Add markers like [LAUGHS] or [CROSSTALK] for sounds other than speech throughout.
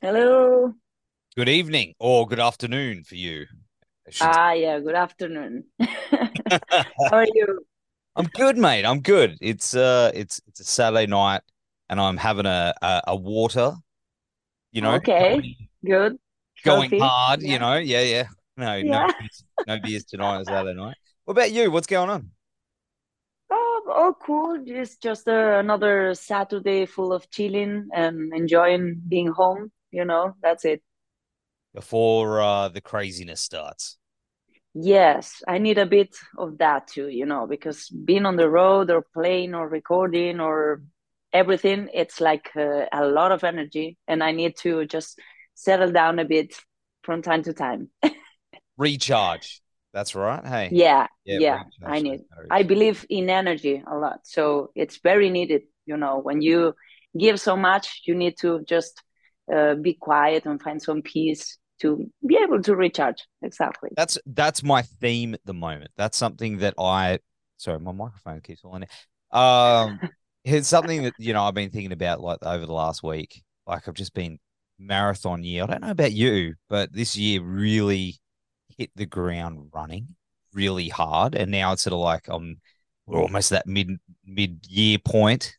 Hello. Good evening or good afternoon for you. Ah, yeah, good afternoon. [LAUGHS] How are you? [LAUGHS] I'm good, mate. I'm good. It's uh it's it's a Saturday night and I'm having a a, a water, you know, Okay, going, good, going healthy. hard, you know. Yeah, yeah. No, no yeah. beers, no beers tonight on Saturday night. What about you? What's going on? Oh, oh, cool. It's just uh, another Saturday full of chilling and enjoying being home. You know, that's it. Before uh the craziness starts. Yes, I need a bit of that too, you know, because being on the road or playing or recording or everything, it's like uh, a lot of energy, and I need to just settle down a bit from time to time. [LAUGHS] Recharge. That's right. Hey. Yeah, Yeah, yeah, I need. I believe in energy a lot, so it's very needed. You know, when you give so much, you need to just uh, be quiet and find some peace to be able to recharge. Exactly. That's that's my theme at the moment. That's something that I sorry, my microphone keeps falling out. Um, [LAUGHS] it's something that you know I've been thinking about like over the last week. Like I've just been marathon year. I don't know about you, but this year really hit the ground running really hard, and now it's sort of like I'm we're almost that mid mid year point.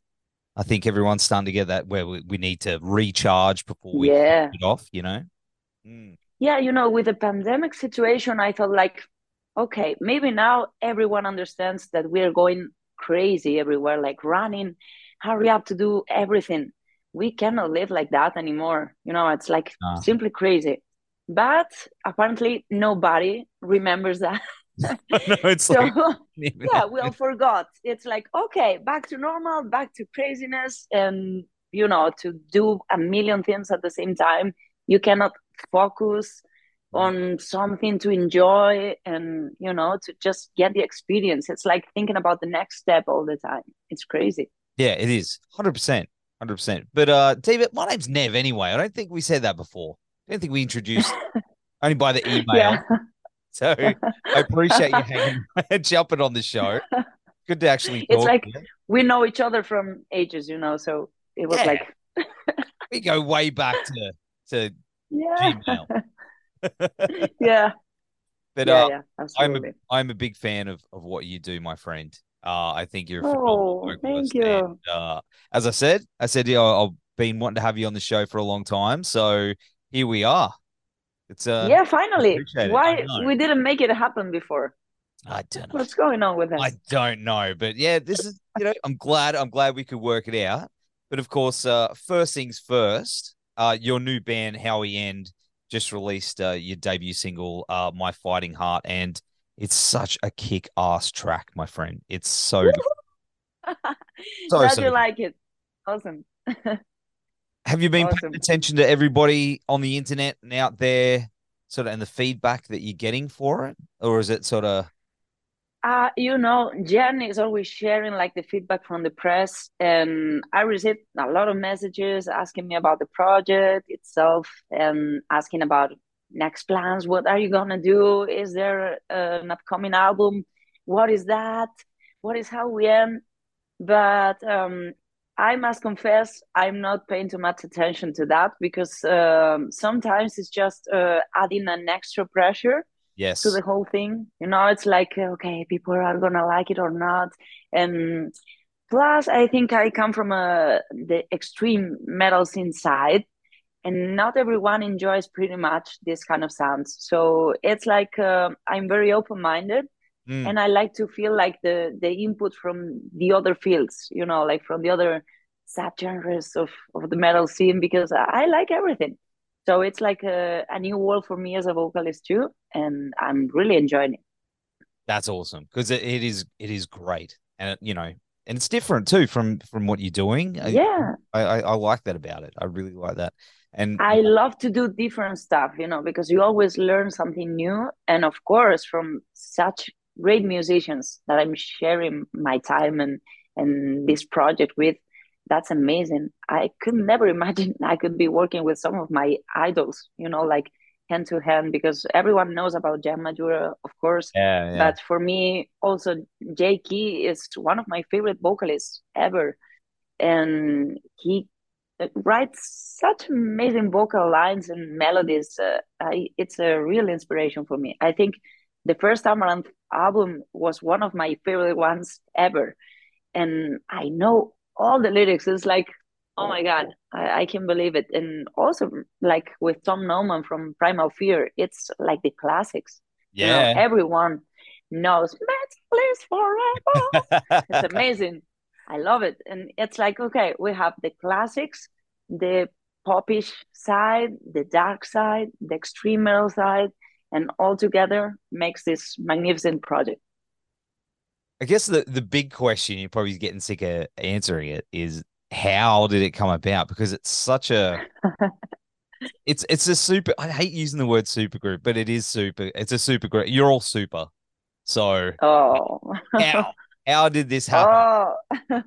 I think everyone's starting to get that where we, we need to recharge before we Yeah, it off. You know. Mm. yeah. You know, with the pandemic situation, I thought like, okay, maybe now everyone understands that we're going crazy everywhere, like running, hurry up to do everything. We cannot live like that anymore. You know, it's like simply crazy. But apparently, nobody remembers that. [LAUGHS] no, it's So, like [LAUGHS] yeah, we all forgot. It's like, okay, back to normal, back to craziness, and, you know, to do a million things at the same time. You cannot focus on something to enjoy and, you know, to just get the experience. It's like thinking about the next step all the time. It's crazy. Yeah, it is. 100%. 100%. But uh Diva, my name's Nev anyway. I don't think we said that before. I don't think we introduced only by the [LAUGHS] Yeah. email. So [LAUGHS] I appreciate you hanging [LAUGHS] jumping on the show. Good to actually It's like we know each other from ages, you know, so it was Yeah, like, we go way back to to yeah, Gmail. yeah, But yeah, uh yeah, I'm a. I'm a big fan of of what you do, my friend. Uh I think you're a Oh, thank vocalist. And you. uh as I said, I said yeah, I've been wanting to have you on the show for a long time. So here we are. It's uh Yeah, finally. appreciate it. I Why we didn't make it happen before? I don't know. What's going on with I don't know. But yeah, this is, you know, I'm glad I'm glad we could work it out. But of course, uh first things first, uh your new band, How We End, just released uh your debut single, uh My Fighting Heart, and it's such a kick-ass track, my friend. It's so good. [LAUGHS] So, Glad so you good. like it. Awesome. [LAUGHS] Have you been paying attention to everybody on the internet and out there, sort of, and the feedback that you're getting for it? Or is it sort of, Uh, you know, Jen is always sharing like the feedback from the press, and I received a lot of messages asking me about the project itself and asking about next plans. What are you gonna do? Is there an upcoming album? What is that? What is how we end? But um, I must confess, I'm not paying too much attention to that because um, sometimes it's just uh, adding an extra pressure to the whole thing. You know, it's like, uh, okay, people are gonna like it or not. And plus, I think I come from a the extreme metal scene side, and not everyone enjoys pretty much this kind of sounds. So it's like uh, I'm very open minded Mm. and I like to feel like the the input from the other fields, you know, like from the other subgenres of of the metal scene because I, I like everything. So it's like a, a new world for me as a vocalist too, and I'm really enjoying it. That's awesome because it, it is it is great, and it, you know, and it's different too from from what you're doing. Yeah, I I I like that about it. I really like that, and I love to do different stuff, you know, because you always learn something new, and of course from such great musicians that I'm sharing my time and and this project with. That's amazing. I could never imagine [LAUGHS] I could be working with some of my idols, you know, like hand to hand because everyone knows about Jen Majura, of course. Yeah, yeah. But for me, also Jay Key is one of my favorite vocalists ever, and he uh, writes such amazing vocal lines and melodies. Uh, I, it's a real inspiration for me. I think the first Amaranthe album was one of my favorite ones ever, and I know all the lyrics. is like Oh my God, I, I can believe it. And also, like with Tom Naumann from Primal Fear, it's like the classics. Yeah. You know, everyone knows Metal forever. [LAUGHS] it's amazing. I love it. And it's like, okay, we have the classics, the popish side, the dark side, the extreme metal side, and all together makes this magnificent project. I guess the, the big question you're probably getting sick of answering it is how did it come about? Because it's such a [LAUGHS] it's it's a super I hate using the word super group, but it is super. It's a super group. You're all super. So oh how how did this [LAUGHS] happen? Oh.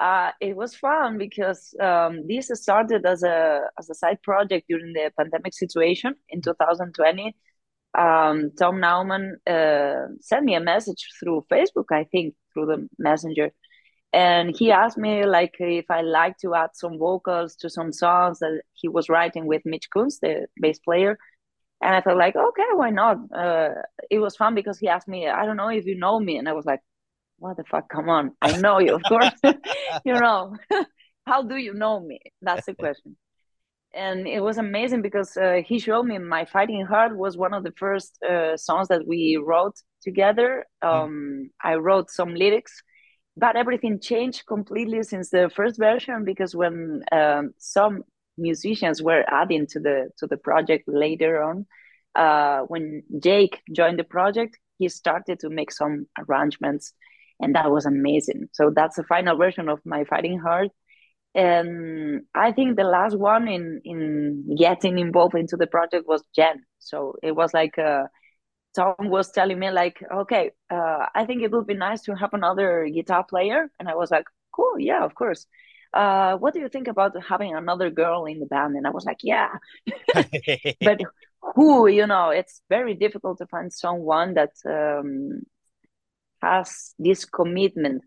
[LAUGHS] uh, it was fun because um, this started as a as a side project during the pandemic situation in 2020. Um, Tom Naumann uh, sent me a message through Facebook, I think, through the messenger, and he asked me like if I like to add some vocals to some songs that he was writing with Mitch Kunz, the bass player. And I felt like, okay, why not? Uh, it was fun because he asked me, I don't know if you know me, and I was like, what the fuck? Come on, I know you, of course. [LAUGHS] you know, [LAUGHS] how do you know me? That's the [LAUGHS] question. And it was amazing because uh, he showed me my fighting heart was one of the first uh, songs that we wrote together. Mm. Um. I wrote some lyrics but everything changed completely since the first version because when um, some musicians were adding to the to the project later on uh, when jake joined the project he started to make some arrangements and that was amazing so that's the final version of my fighting heart and i think the last one in in getting involved into the project was jen so it was like a Tom was telling me like, okay, uh, I think it would be nice to have another guitar player, and I was like, cool, yeah, of course. Uh, what do you think about having another girl in the band? And I was like, yeah, [LAUGHS] but who? You know, it's very difficult to find someone that um, has this commitment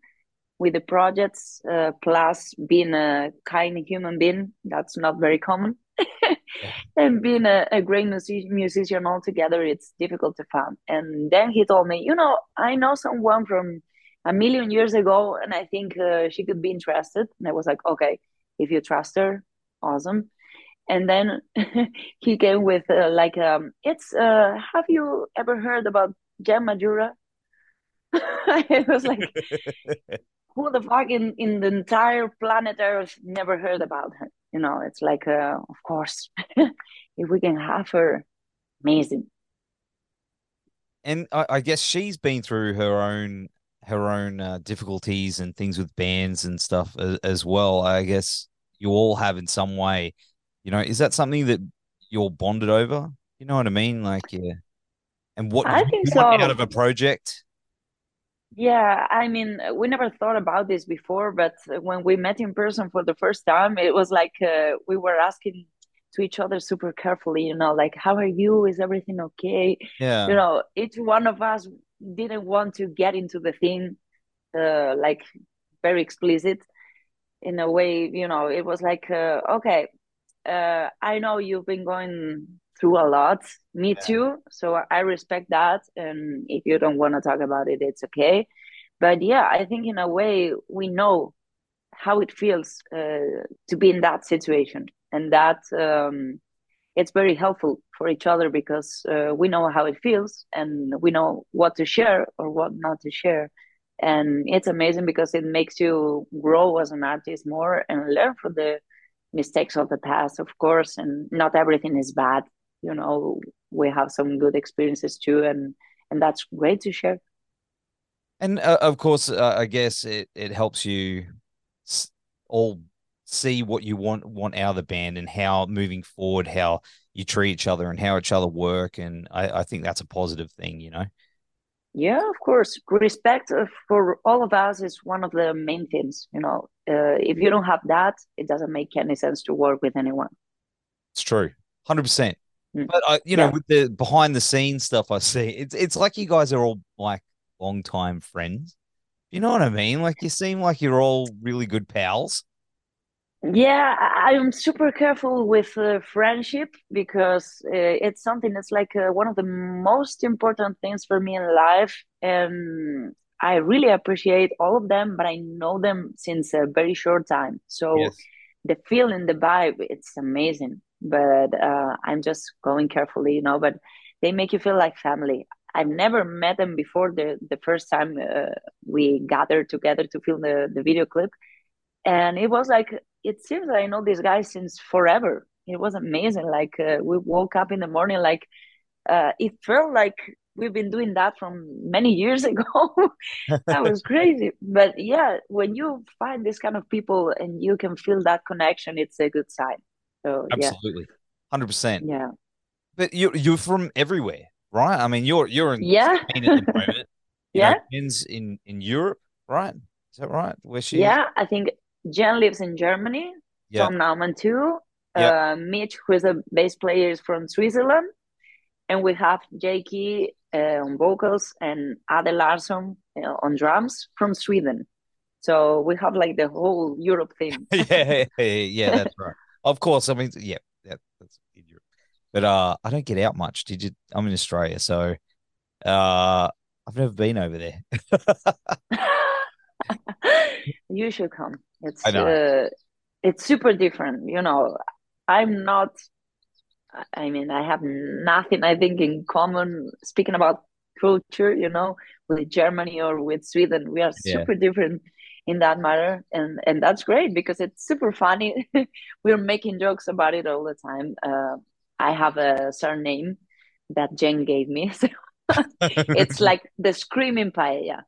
with the projects, uh, plus being a kind human being. That's not very common. [LAUGHS] and being a, a great music- musician altogether, it's difficult to find. And then he told me, you know, I know someone from a million years ago, and I think uh, she could be interested. And I was like, okay, if you trust her, awesome. And then [LAUGHS] he came with uh, like, um, it's, uh, have you ever heard about Jen Majura? [LAUGHS] it was like, who the fuck in, in the entire planet Earth never heard about her? you know it's like uh, of course [LAUGHS] if we can have her amazing. And I, I guess she's been through her own her own uh, difficulties and things with bands and stuff as, as, well i guess you all have in some way. You know is that something that you're bonded over? You know what i mean? Like yeah. And what I think so. out of a project yeah, I mean, we never thought about this before, but when we met in person for the first time, it was like uh, we were asking to each other super carefully, you know, like, how are you? Is everything okay? Yeah. You know, each one of us didn't want to get into the thing, uh, like, very explicit in a way, you know, it was like, uh, okay, uh, I know you've been going through a lot. Me yeah. too. So I respect that. And if you don't want to talk about it, it's okay. But yeah, I think in a way we know how it feels uh, to be in that situation, and that um, it's very helpful for each other because uh, we know how it feels and we know what to share or what not to share. And it's amazing because it makes you grow as an artist more and learn from the mistakes of the past, of course. And not everything is bad you know we have some good experiences too and and that's great to share. And uh, of course uh, i guess it it helps you all see what you want want out of the band and how moving forward how you treat each other and how each other work and i i think that's a positive thing you know? Yeah of course. Respect for all of us is one of the main things you know? Uh, if you don't have that it doesn't make any sense to work with anyone. It's true. 100% Mm. But I, you know, Yeah. with the behind the scenes stuff I see, it's it's like you guys are all like long time friends. You know what I mean? Like you seem like you're all really good pals. Yeah, I'm super careful with uh, friendship because uh, it's something that's like uh, one of the most important things for me in life. And I really appreciate all of them, but I know them since a very short time. So Yes. the feeling, the vibe, it's amazing. But uh, I'm just going carefully, you know, but they make you feel like family. I've never met them before the, the first time uh, we gathered together to film the, the video clip and it was like it seems that I know this guy since forever. It was amazing. Like uh, we woke up in the morning, like uh, it felt like we've been doing that from many years [LAUGHS] ago. that was [LAUGHS] crazy. But yeah, when you find this kind of people and you can feel that connection, it's a good sign. So Absolutely. 100%. yeah, But you you're from everywhere, right? I mean, you're you're in yeah, Spain at the moment. [LAUGHS] You know, yeah, Jen's in in Europe, right? Is that right? Where she? yeah. I think Jen lives in Germany. Yeah. Tom Naumann too. Yeah. Uh, Mitch, who is a bass player, is from Switzerland. and we have Jakey uh, on vocals and Ade Larsson uh, on drums from Sweden. So we have like the whole Europe thing. [LAUGHS] yeah, yeah, yeah, [LAUGHS] that's right. Of course, I mean, yeah, that, that's in Europe. But uh, I don't get out much. Did you? I'm in Australia, so uh, I've never been over there. [LAUGHS] you should come. It's uh, it's super different. You know, I'm not. I mean, I have nothing. I think in common. Speaking about culture, you know, with Germany or with Sweden, we are Yeah. super different in that matter, and and that's great because it's super funny. [LAUGHS] We're making jokes about it all the time. Uh, I have a surname that Jen gave me, [LAUGHS] so [LAUGHS] it's like the screaming paella.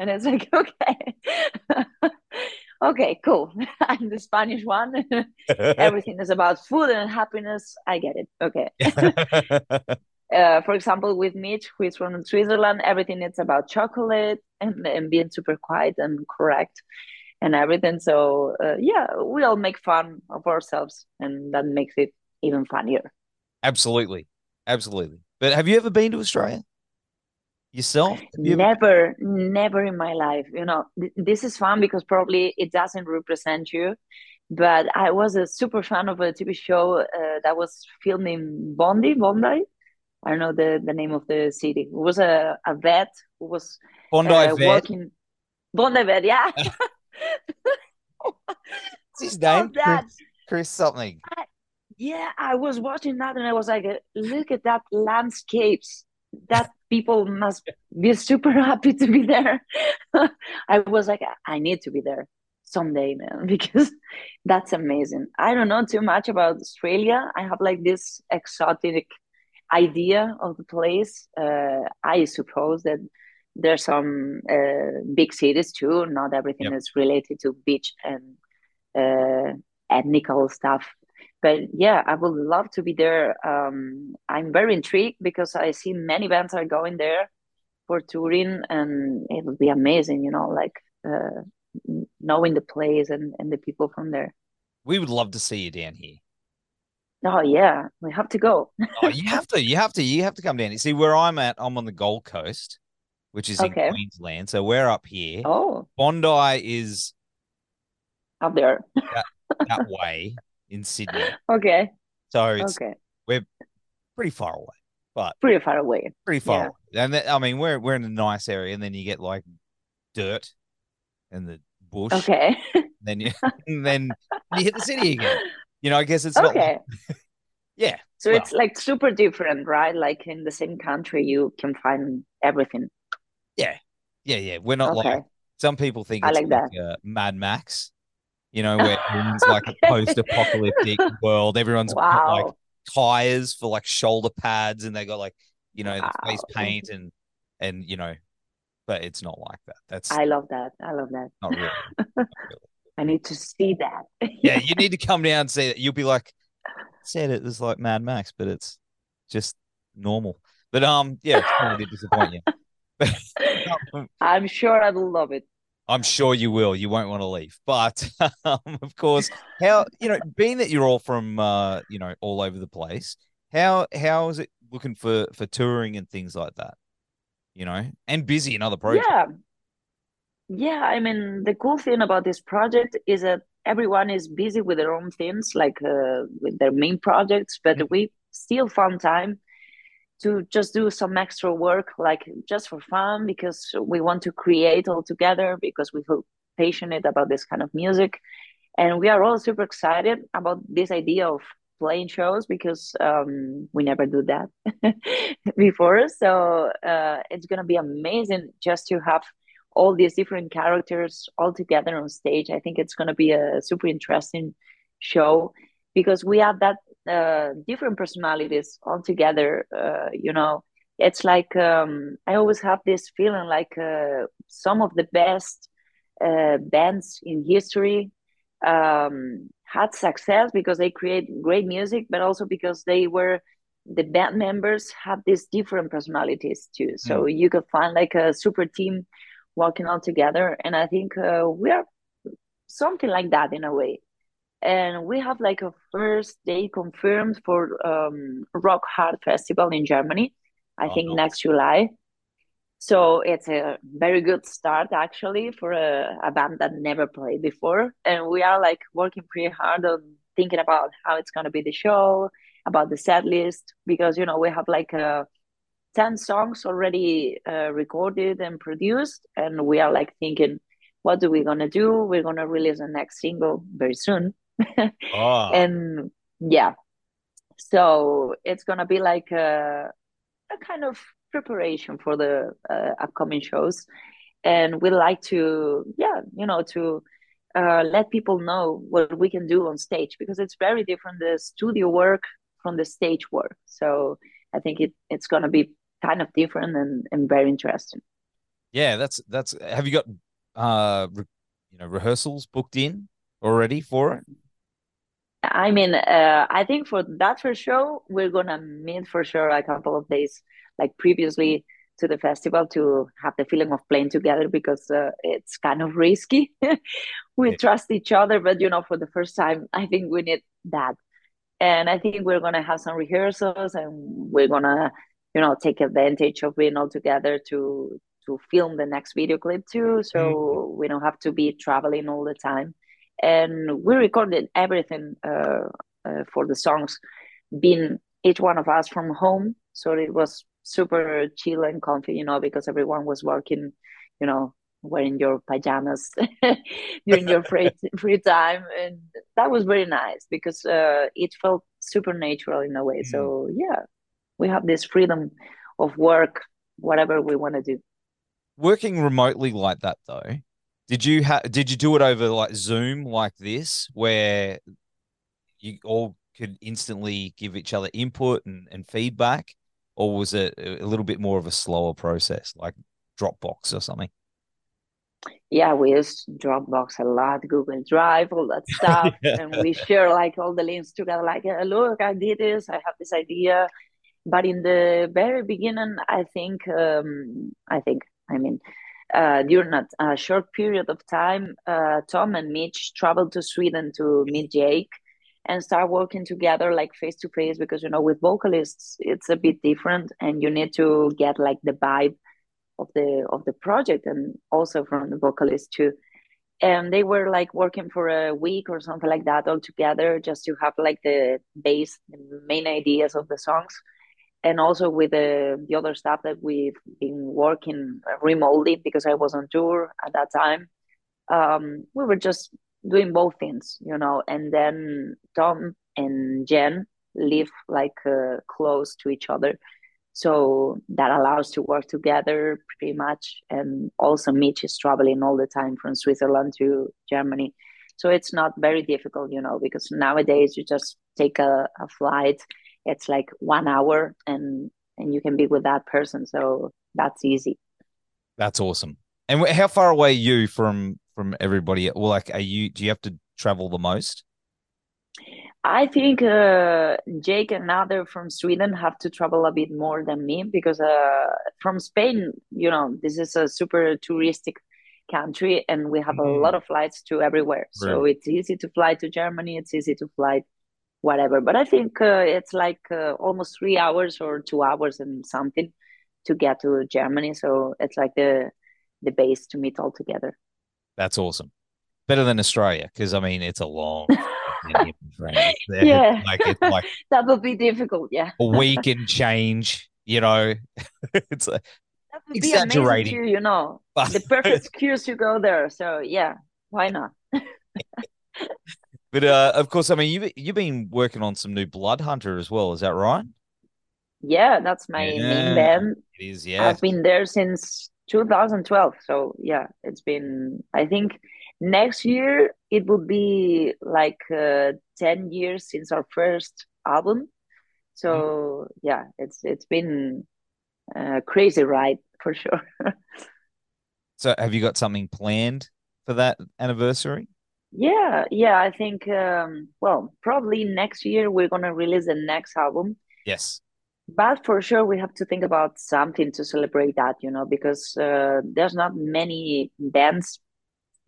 And it's like, okay, okay, cool. I'm the Spanish one. Everything is about food and happiness. I get it. Okay. Uh, for example, with Mitch, who is from Switzerland, everything is about chocolate and, and being super quiet and correct and everything. So, uh, yeah, we all make fun of ourselves, and that makes it even funnier. Absolutely, absolutely. But have you ever been to Australia yourself? You ever- Never, never in my life. You know, th- this is fun because probably it doesn't represent you. But I was a super fan of a TV show uh, that was filmed in Bondi, Bondi. I don't know the, the name of the city. It was a, a vet who was Bondi uh, Vet? working. Bondi vet, yeah. What's his name? that. Chris, Chris something. Yeah, I was watching that and I was like, look at that landscapes. That people must be super happy to be there. [LAUGHS] I was like, I need to be there someday, man, [LAUGHS] because that's amazing. I don't know too much about Australia. I have like this exotic idea of the place. Uh, I suppose that there's some uh, big cities too. Not everything Yep. is related to beach and uh, ethnical stuff. But yeah, I would love to be there. Um, I'm very intrigued because I see many bands are going there for touring, and it would be amazing, you know, like uh, knowing the place and, and the people from there. We would love to see you down here. Oh yeah, we have to go. Oh, you have to, you have to, you have to come down. You See where I'm at. I'm on the Gold Coast, which is Okay. in Queensland. So we're up here. Oh, Bondi is up there. that [LAUGHS] way in Sydney. Okay, So it's okay, pretty far away, but pretty far away. pretty far Yeah. away. And then, I mean, we're we're in a nice area, and then you get like dirt and the bush. Okay, Then you [LAUGHS] [LAUGHS] and then you hit the city again. You know, I guess it's not. okay. [LAUGHS] Yeah, So well- it's like super different, right? Like in the same country, you can find everything. yeah, yeah. Yeah. We're not Okay. like some people think I it's like like, uh, Mad Max. You know, [LAUGHS] where it's like a post-apocalyptic [LAUGHS] world. Everyone's got like tires for like shoulder pads, and they got like you know the face paint and and you know, but it's not like that. That's I love that. I love that. not really. Not really. I need to see that. Yeah, you need to [LAUGHS] come down and see it. You'll be like, said it was like Mad Max, but it's just normal. But um, yeah, it's probably to disappoint you. [LAUGHS] I'm sure I will love it. I'm sure you will. You won't want to leave. But [LAUGHS] um, of course, how you know, being that you're all from uh, you know, all over the place, how how is it looking for for touring and things like that? You know, and busy in other projects. Yeah. Yeah, I mean, the cool thing about this project is that everyone is busy with their own things, like uh, with their main projects, but mm-hmm. we still found time to just do some extra work, like just for fun, because we want to create all together, because we feel passionate about this kind of music. And we are all super excited about this idea of playing shows because um, we never do that [LAUGHS] before. So uh, it's going to be amazing just to have all these different characters all together on stage. I think it's going to be a super interesting show because we have that uh, different personalities all together. Uh, you know, it's like um, I always have this feeling like uh, some of the best uh, bands in history um, had success because they create great music, but also because they were the band members have these different personalities too. So mm. you could find like a super team working all together, and I think uh, we are something like that in a way. And we have like a first day confirmed for um, Rock Hard Festival in Germany. I oh, think next July. So it's a very good start actually for a, a band that never played before. And we are like working pretty hard on thinking about how it's going to be the show, about the set list, because, you know, we have like uh, 10 songs already uh, recorded and produced. And we are like thinking, what are we going to do? We're going to release the next single very soon. oh. [LAUGHS] And yeah, so it's going to be like a, a kind of preparation for the uh, upcoming shows and we like to yeah you know to uh, let people know what we can do on stage because it's very different the studio work from the stage work so i think it, it's going to be kind of different and, and very interesting yeah that's that's have you got uh re, you know rehearsals booked in already for it i mean uh i think for that for show we're gonna meet for sure a couple of days like previously to the festival to have the feeling of playing together because uh, it's kind of risky. [LAUGHS] we yeah. trust each other, but you know, for the first time, I think we need that. And I think we're gonna have some rehearsals, and we're gonna, you know, take advantage of being all together to to film the next video clip too. So mm-hmm. we don't have to be traveling all the time. And we recorded everything uh, uh, for the songs, being each one of us from home. So it was super chill and comfy, you know, because everyone was working, you know, wearing your pajamas [LAUGHS] during your free [LAUGHS] free time, and that was very nice because uh, it felt super natural in a way. Mm. So yeah, we have this freedom of work, whatever we want to do. Working remotely like that, though, did you have? Did you do it over like Zoom, like this, where you all could instantly give each other input and, and feedback? or was it a little bit more of a slower process, like Dropbox or something? Yeah, we use Dropbox a lot, Google Drive, all that [LAUGHS] stuff, yeah. and we share like all the links together. Like, look, I did this, I have this idea. But in the very beginning, I think, um, I think, I mean, uh, during a, a, short period of time, uh, Tom and Mitch traveled to Sweden to meet Jake and start working together like face to face because you know with vocalists it's a bit different and you need to get like the vibe of the of the project and also from the vocalist too. And they were like working for a week or something like that all together just to have like the base the main ideas of the songs and also with the, the other stuff that we've been working remotely because i was on tour at that time um, we were just doing both things, you know. And then Tom and Jen live like uh, close to each other, so that allows to work together pretty much. And also, Mitch is traveling all the time from Switzerland to Germany, so it's not very difficult, you know, because nowadays you just take a, a flight. It's like one hour, and and you can be with that person, so that's easy. That's awesome. And how far away are you from from everybody? Well, like, are you? Do you have to travel the most? I think uh, Jake and Nader from Sweden have to travel a bit more than me because uh, from Spain, you know, this is a super touristic country and we have mm. a mm-hmm. lot of flights to everywhere. So it's easy to fly to Germany, it's easy to fly whatever. But I think uh, it's like uh, almost three hours or two hours and something to get to Germany. So it's like the the base to meet all together. That's awesome. Better than Australia because I mean it's a long. [LAUGHS] yeah, like it's like [LAUGHS] that would be difficult. Yeah, a week and change. You know, [LAUGHS] it's that would exaggerating. Too, you know, the perfect excuse to go there. So yeah, why not? But uh, of course, I mean you you've been working on some new Bloodhunter as well. Is that right? Yeah, that's my yeah, main band. It is. Yeah, I've been there since 2012. So yeah, it's been. I think next year it will be like uh, 10 years since our first album. So mm. yeah, it's it's been a crazy ride for [LAUGHS] sure. so have you got something planned for that anniversary? Yeah, yeah, I think um, well, probably next year we're gonna release the next album. Yes. But for sure we have to think about something to celebrate that, you know, because uh, there's not many bands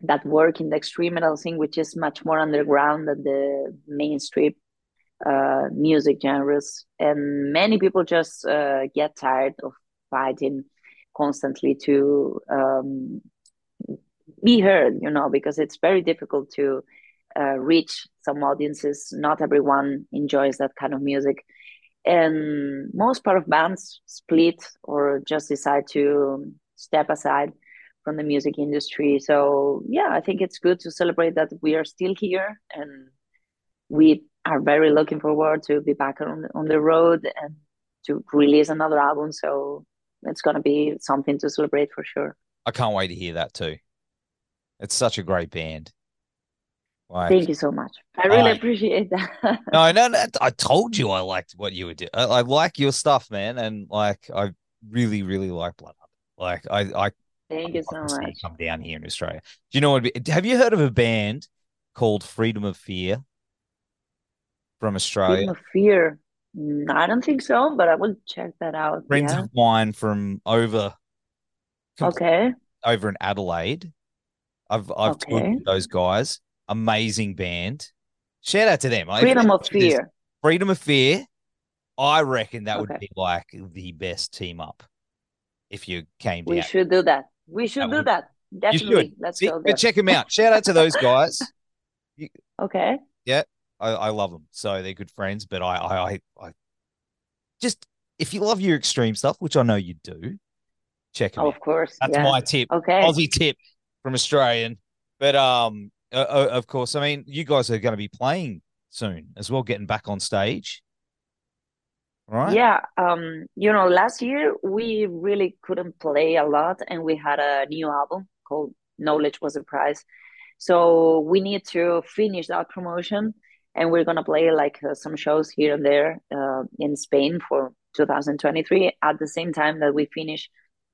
that work in the extreme metal scene, which is much more underground than the mainstream uh, music genres. And many people just uh, get tired of fighting constantly to um, be heard, you know, because it's very difficult to uh, reach some audiences. Not everyone enjoys that kind of music. And most part of bands split or just decide to step aside from the music industry. So yeah, I think it's good to celebrate that we are still here and we are very looking forward to be back on on the road and to release another album. So it's gonna be something to celebrate for sure. I can't wait to hear that too. It's such a great band. Like, Thank you so much. I really I, appreciate that. [LAUGHS] no, no, no, I told you I liked what you were doing. I, I, like your stuff, man, and like I really, really like Blood Up. Like I, I Thank you so much. Come down here in Australia. Do you know what? Have you heard of a band called Freedom of Fear from Australia? Freedom of Fear. Mm, I don't think so, but I will check that out. Friends yeah. of mine from over. Okay. Over in Adelaide. I've I've okay. those guys. Amazing band. Shout out to them. Freedom of Fear. Freedom of Fear. I reckon that okay. would be like the best team up if you came down. We should do that. We should that do would, that. Definitely. Let's See, go there. Check them out. Shout out to those guys. [LAUGHS] okay. Yeah, I, I love them. So they're good friends. But I, I, I, I just if you love your extreme stuff, which I know you do, check them. Oh, out. Of course. That's yeah. my tip. Okay. Aussie tip from Australian. But um, uh, of course, I mean, you guys are going to be playing soon as well, getting back on stage. Right. Yeah. Um, you know, last year we really couldn't play a lot and we had a new album called Knowledge Was a Price. So we need to finish that promotion and we're going to play like uh, some shows here and there uh, in Spain for 2023 at the same time that we finish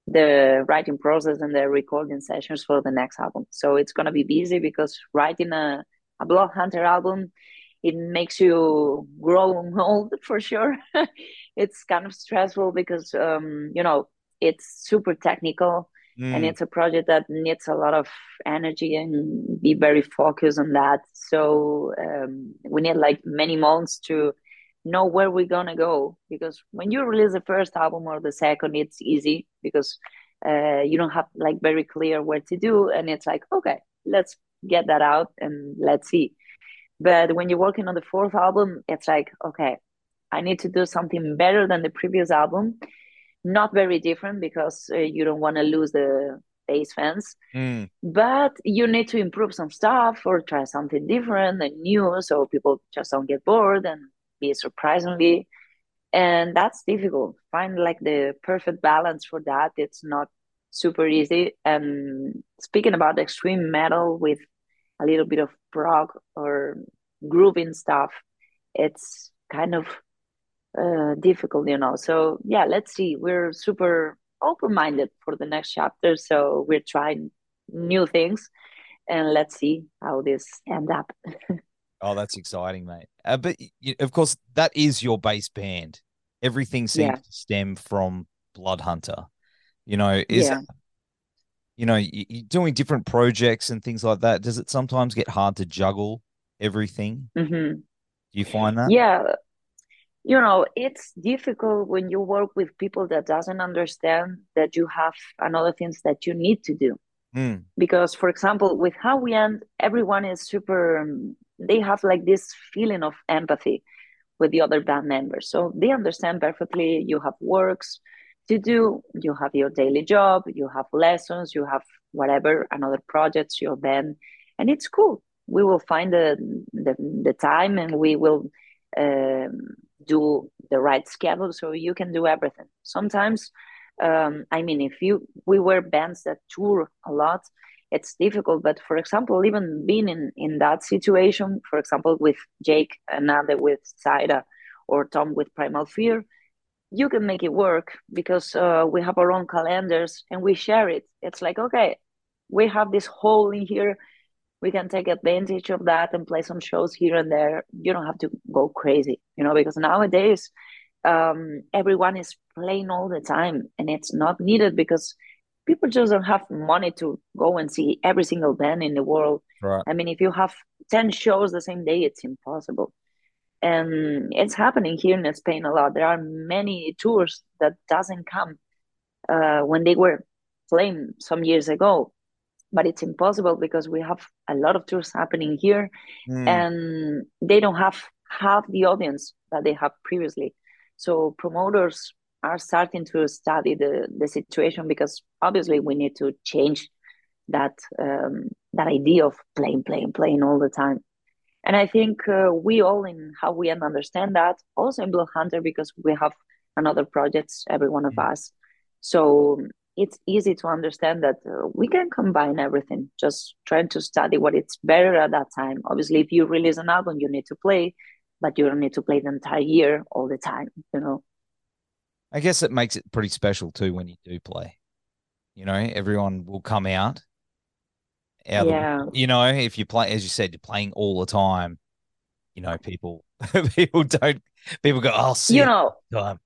the writing process and the recording sessions for the next album. So it's going to be busy because writing a, a Bloodhunter album it makes you grow old [LAUGHS] for sure. [LAUGHS] it's kind of stressful because um, you know it's super technical mm. and it's a project that needs a lot of energy and be very focused on that. So um, we need like many months to know where we're gonna go because when you release the first album or the second, it's easy because uh, you don't have like very clear where to do, and it's like okay, let's get that out and let's see but when you're working on the fourth album, it's like, okay, I need to do something better than the previous album. Not very different because uh, you don't want to lose the base fans, mm. but you need to improve some stuff or try something different and new so people just don't get bored and be surprisingly. And that's difficult. Find like the perfect balance for that. It's not super easy. And speaking about extreme metal with a little bit of prog or grooving stuff, it's kind of uh, difficult, you know. So yeah, let's see. We're super open minded for the next chapter, so we're trying new things, and let's see how this end up. [LAUGHS] oh, that's exciting, mate. Uh, but of course, that is your base band. Everything seems yeah. to stem from Bloodhunter. You know, is yeah you know, you're doing different projects and things like that. Does it sometimes get hard to juggle everything? Mm-hmm. Do you find that? Yeah, you know, it's difficult when you work with people that doesn't understand that you have another things that you need to do. Mm. Because, for example, with how we end, everyone is super. Um, they have like this feeling of empathy with the other band members, so they understand perfectly. You have works to do. You have your daily job. You have lessons. You have whatever another projects your band, and it's cool. We will find the the, the time, and we will. Um, do the right schedule so you can do everything sometimes um, i mean if you we were bands that tour a lot it's difficult but for example even being in in that situation for example with jake another with Saida or tom with primal fear you can make it work because uh, we have our own calendars and we share it it's like okay we have this hole in here we can take advantage of that and play some shows here and there. You don't have to go crazy, you know, because nowadays um, everyone is playing all the time and it's not needed because people just don't have money to go and see every single band in the world. Right. I mean, if you have 10 shows the same day, it's impossible. And it's happening here in Spain a lot. There are many tours that doesn't come uh, when they were playing some years ago but it's impossible because we have a lot of tours happening here Mm. and they don't have half the audience that they have previously so promoters are starting to study the, the situation because obviously we need to change that um, that idea of playing playing playing all the time. And i think uh, we all in how we understand that also in Bloodhunter because we have another projects every one of Mm. us. So it's easy to understand that uh, we can combine everything just trying to study what it's better at that time. Obviously if you release an album you need to play but you don't need to play the entire year all the time you know I guess it makes it pretty special too when you do play. You know, everyone will come out. Out of yeah you know, if you play, as you said, you're playing all the time. You know, people [LAUGHS] people don't people go, I'll see you know time.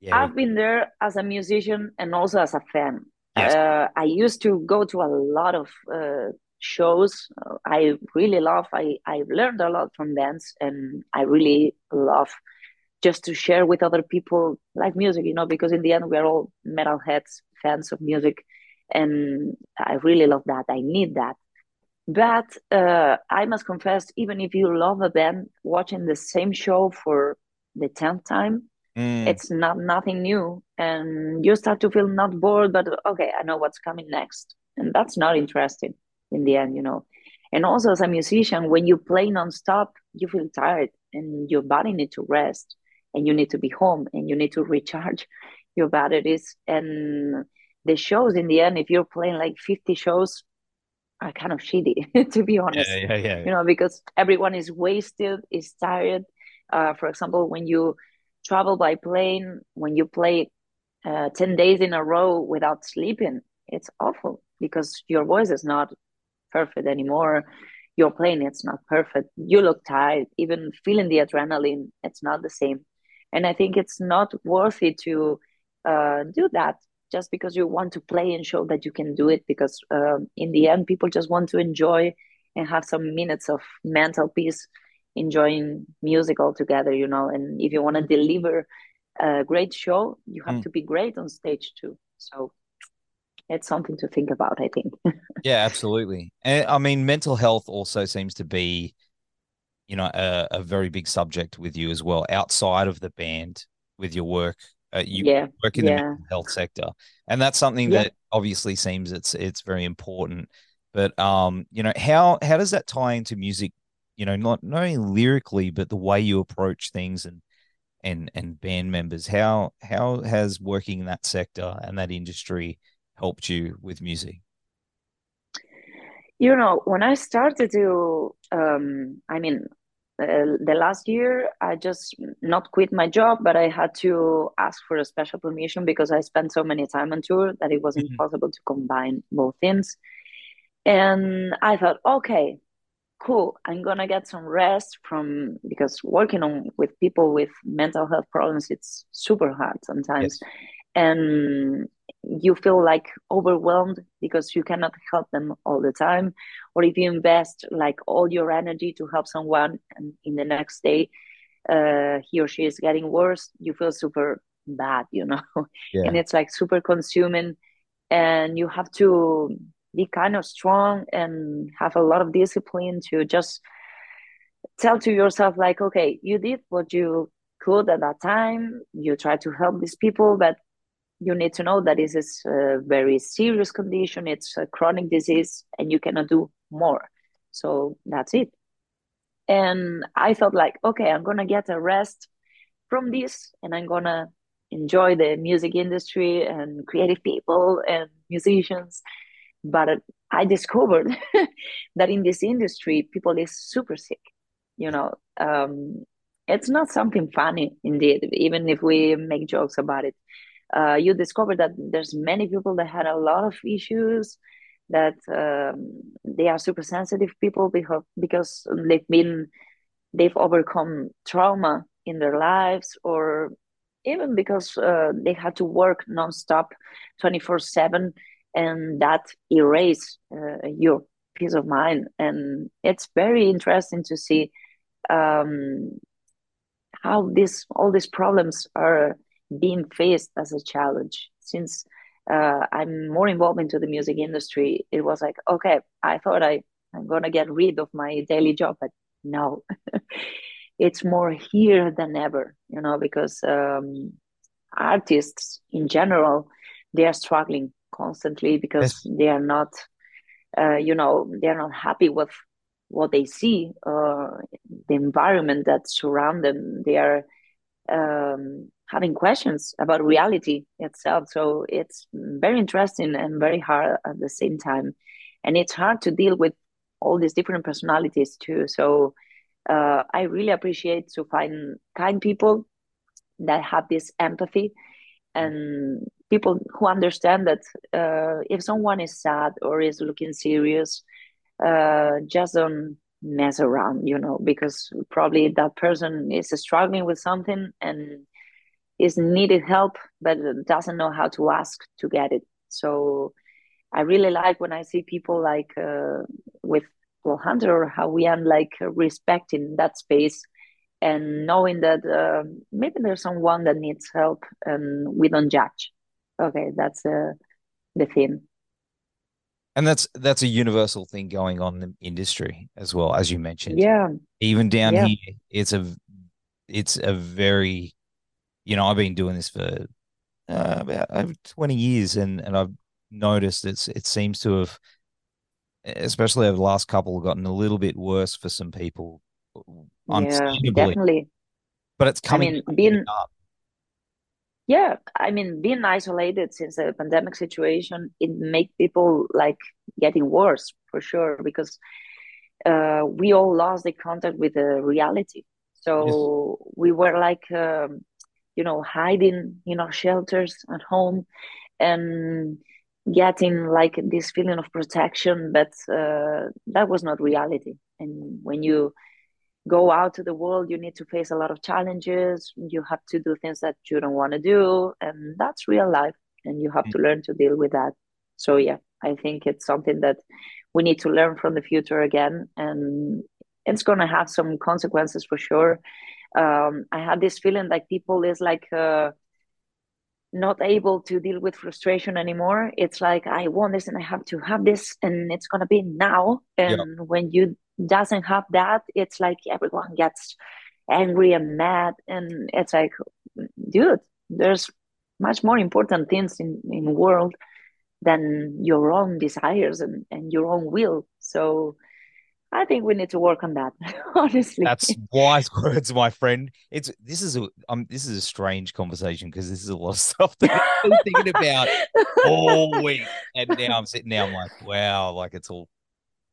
Yeah, I've been there as a musician and also as a fan. Yes. Uh, I used to go to a lot of uh, shows. I really love. I I've learned a lot from bands, and I really love just to share with other people like music. You know, because in the end we're all metalheads, fans of music, and I really love that. I need that. But uh, I must confess, even if you love a band, watching the same show for the tenth time Mm. it's not nothing new and you start to feel not bored but okay i know what's coming next and that's not interesting in the end you know and also as a musician when you play nonstop you feel tired and your body need to rest and you need to be home and you need to recharge [LAUGHS] your batteries. And the shows in the end if you're playing like 50 shows are kind of shitty [LAUGHS] to be honest. Yeah, yeah, yeah. you know because everyone is wasted is tired. Uh, for example when you travel by plane when you play uh, 10 days in a row without sleeping it's awful because your voice is not perfect anymore. Your playing it's not perfect. You look tired. Even feeling the adrenaline it's not the same and i think it's not worthy to uh, do that just because you want to play and show that you can do it because um, in the end people just want to enjoy and have some minutes of mental peace enjoying music all together you know and if you want to deliver a great show you have Mm. to be great on stage too so it's something to think about i think [LAUGHS] Yeah, absolutely. And I mean, mental health also seems to be, you know, a, a very big subject with you as well, outside of the band with your work. Uh, you yeah work in the yeah mental health sector, and that's something Yeah. that obviously seems it's it's very important. But um, you know, how how does that tie into music? You know, not not only lyrically, but the way you approach things and and and band members. How how has working in that sector and that industry helped you with music? You know when i started to um i mean uh, the last year i just not quit my job but i had to ask for a special permission because i spent so many time on tour that it was Mhm. impossible to combine both things and i thought okay cool i'm gonna get some rest from because working on with people with mental health problems it's super hard sometimes Yes. and you feel like overwhelmed because you cannot help them all the time or if you invest like all your energy to help someone and in the next day uh, he or she is getting worse you feel super bad you know [LAUGHS] yeah. and it's like super consuming and you have to be kind of strong and have a lot of discipline to just tell to yourself like okay you did what you could at that time you try to help these people but you need to know that this is a very serious condition it's a chronic disease and you cannot do more. So that's it. And i felt like okay i'm gonna get a rest from this and i'm gonna enjoy the music industry and creative people and musicians. But i discovered [LAUGHS] that in this industry people is super sick you know? Um, it's not something funny indeed even if we make jokes about it uh, you discover that there's many people that had a lot of issues that um, they are super sensitive people because because they've been they've overcome trauma in their lives or even because uh, they had to work nonstop 24 7 and that erase uh, your peace of mind. And it's very interesting to see um, how this all these problems are being faced as a challenge. Since uh, i'm more involved into the music industry it was like okay i thought i i'm gonna get rid of my daily job but no. [LAUGHS] It's more here than ever you know because um, artists in general they are struggling constantly because yes. they are not uh, you know they are not happy with what they see uh, the environment that surround them. They are um, having questions about reality itself. So it's very interesting and very hard at the same time. And it's hard to deal with all these different personalities too. So uh, I really appreciate to find kind people that have this empathy and people who understand that uh, if someone is sad or is looking serious, uh, just don't mess around, you know, because probably that person is struggling with something and is needed help, but doesn't know how to ask to get it. So I really like when I see people like uh, with Bloodhunter or how we are like respecting that space and knowing that uh, maybe there's someone that needs help and we don't judge okay that's uh, the theme and that's that's a universal thing going on in the industry as well as you mentioned yeah even down yeah. here it's a it's a very you know i've been doing this for uh, about over 20 years and and i've noticed it's it seems to have especially over the last couple, gotten a little bit worse for some people. Yeah, definitely. But it's coming. I mean, being up. Yeah, I mean, being isolated since the pandemic situation, it make people like getting worse for sure because uh, we all lost the contact with the reality. So yes. we were like, um, you know, hiding in our shelters at home, and getting like this feeling of protection but uh, that was not reality. And when you go out to the world you need to face a lot of challenges. You have to do things that you don't want to do and that's real life and you have to learn to deal with that. So yeah i think it's something that we need to learn from the future again and it's going to have some consequences for sure um, i had this feeling like people is like uh, not able to deal with frustration anymore. It's like i want this and i have to have this and it's to be now. And yep. when you doesn't have that it's like everyone gets angry and mad and it's like dude there's much more important things in in world than your own desires and, and your own will. So I think we need to work on that. [LAUGHS] Honestly, that's wise [LAUGHS] words, my friend. It's this is a um this is a strange conversation because this is a lot of stuff that I've been thinking about [LAUGHS] all week, and now I'm sitting there. I'm like, wow, like it's all.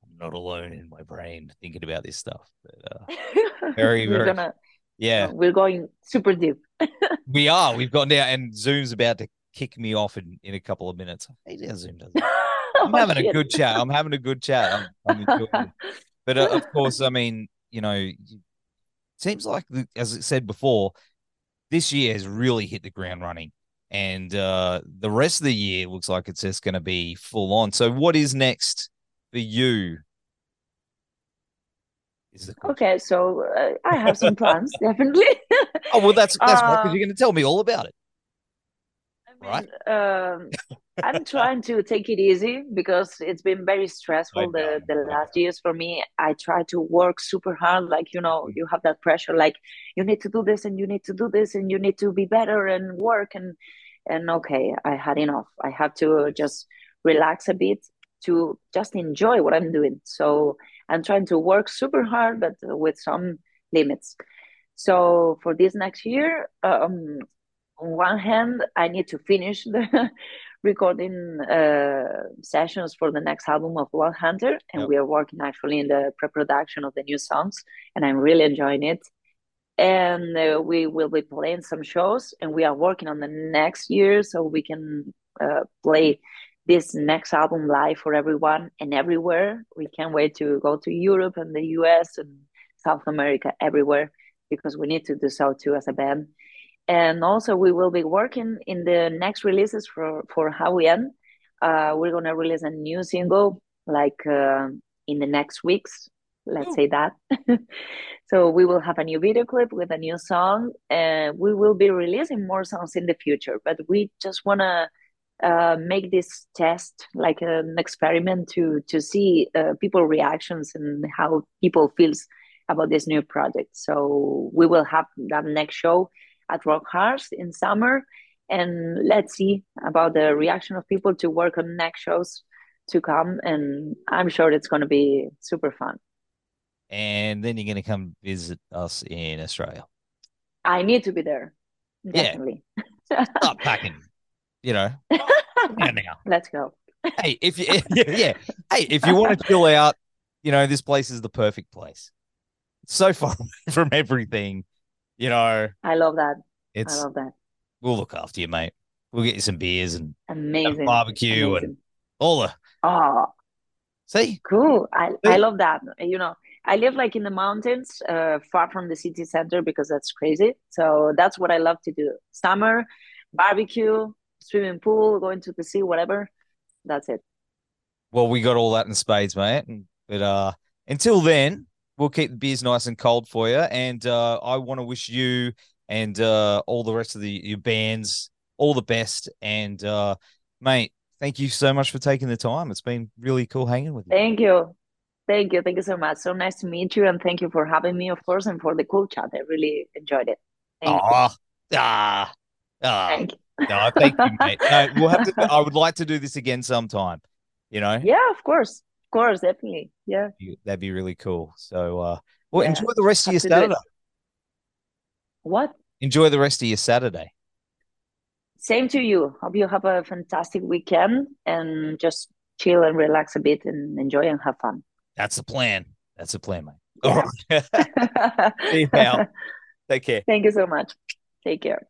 I'm not alone in my brain thinking about this stuff. But, uh, very, very. Gonna, yeah, we're going super deep. we are. We've gone down, and Zoom's about to kick me off in, in a couple of minutes. Hey, Zoom does. I'm having a good chat. I'm having a good chat. I'm, I'm but uh, of [LAUGHS] course, I mean, you know, seems like as I said before, this year has really hit the ground running, and uh, the rest of the year looks like it's just going to be full on. So, what is next for you? okay, so uh, I have some plans, [LAUGHS] definitely. oh well, that's that's because uh, you're going to tell me all about it. I mean, right? Um, I'm trying to take it easy because it's been very stressful the, the last years for me. I try to work super hard. Like, you know, you have that pressure, like you need to do this and you need to do this and you need to be better and work and and okay, I had enough. I have to just relax a bit to just enjoy what I'm doing. So I'm trying to work super hard, but with some limits. So for this next year, um, on one hand, I need to finish [LAUGHS] the recording uh, sessions for the next album of Bloodhunter, and yep. we are working actually in the pre-production of the new songs, and I'm really enjoying it. And uh, we will be playing some shows, and we are working on the next year so we can uh, play this next album live for everyone and everywhere. We can't wait to go to Europe and the US and South America, everywhere, because we need to do so too as a band and also we will be working in the next releases for for How We End. Uh, we're gonna release a new single like uh, in the next weeks. Let's oh. say that. [LAUGHS] so we will have a new video clip with a new song, and we will be releasing more songs in the future. But we just wanna uh, make this test like an experiment to to see uh, people reactions and how people feels about this new project. So we will have that next show at Rockharz in summer. And let's see about the reaction of people to work on next shows to come. And I'm sure it's going to be super fun. And then you're going to come visit us in Australia. I need to be there. Definitely. Yeah. Start packing, you know. [LAUGHS] Let's go. hey, if you, [LAUGHS] yeah. Hey, if you want to chill out, you know, this place is the perfect place. It's so far [LAUGHS] from everything you know, I love that. It's I love that. We'll look after you, mate. We'll get you some beers and amazing barbecue amazing. and all the. Oh, see, cool. I see? I love that. You know, I live like in the mountains, uh, far from the city center because that's crazy. So that's what I love to do. Summer, barbecue, swimming pool, going to the sea, whatever. That's it. Well, we got all that in spades, mate. But uh, until then, we'll keep the beers nice and cold for you. And uh, I want to wish you and uh, all the rest of the your bands all the best. And uh, mate, thank you so much for taking the time. It's been really cool hanging with you. Thank you. Thank you. Thank you so much. So nice to meet you. And thank you for having me, of course, and for the cool chat. I really enjoyed it. Thank you. Ah, ah. Thank you. no, thank you, mate. No, we'll have to. [LAUGHS] I would like to do this again sometime. You know. Yeah, of course course, definitely. Yeah. That'd be really cool. So, uh, well, yeah. enjoy the rest of your Saturday. What? Enjoy the rest of your Saturday. Same to you. Hope you have a fantastic weekend and just chill and relax a bit and enjoy and have fun. That's the plan. That's the plan, mate. Yeah. All right. [LAUGHS] See you, pal. [LAUGHS] Take care. Thank you so much. Take care.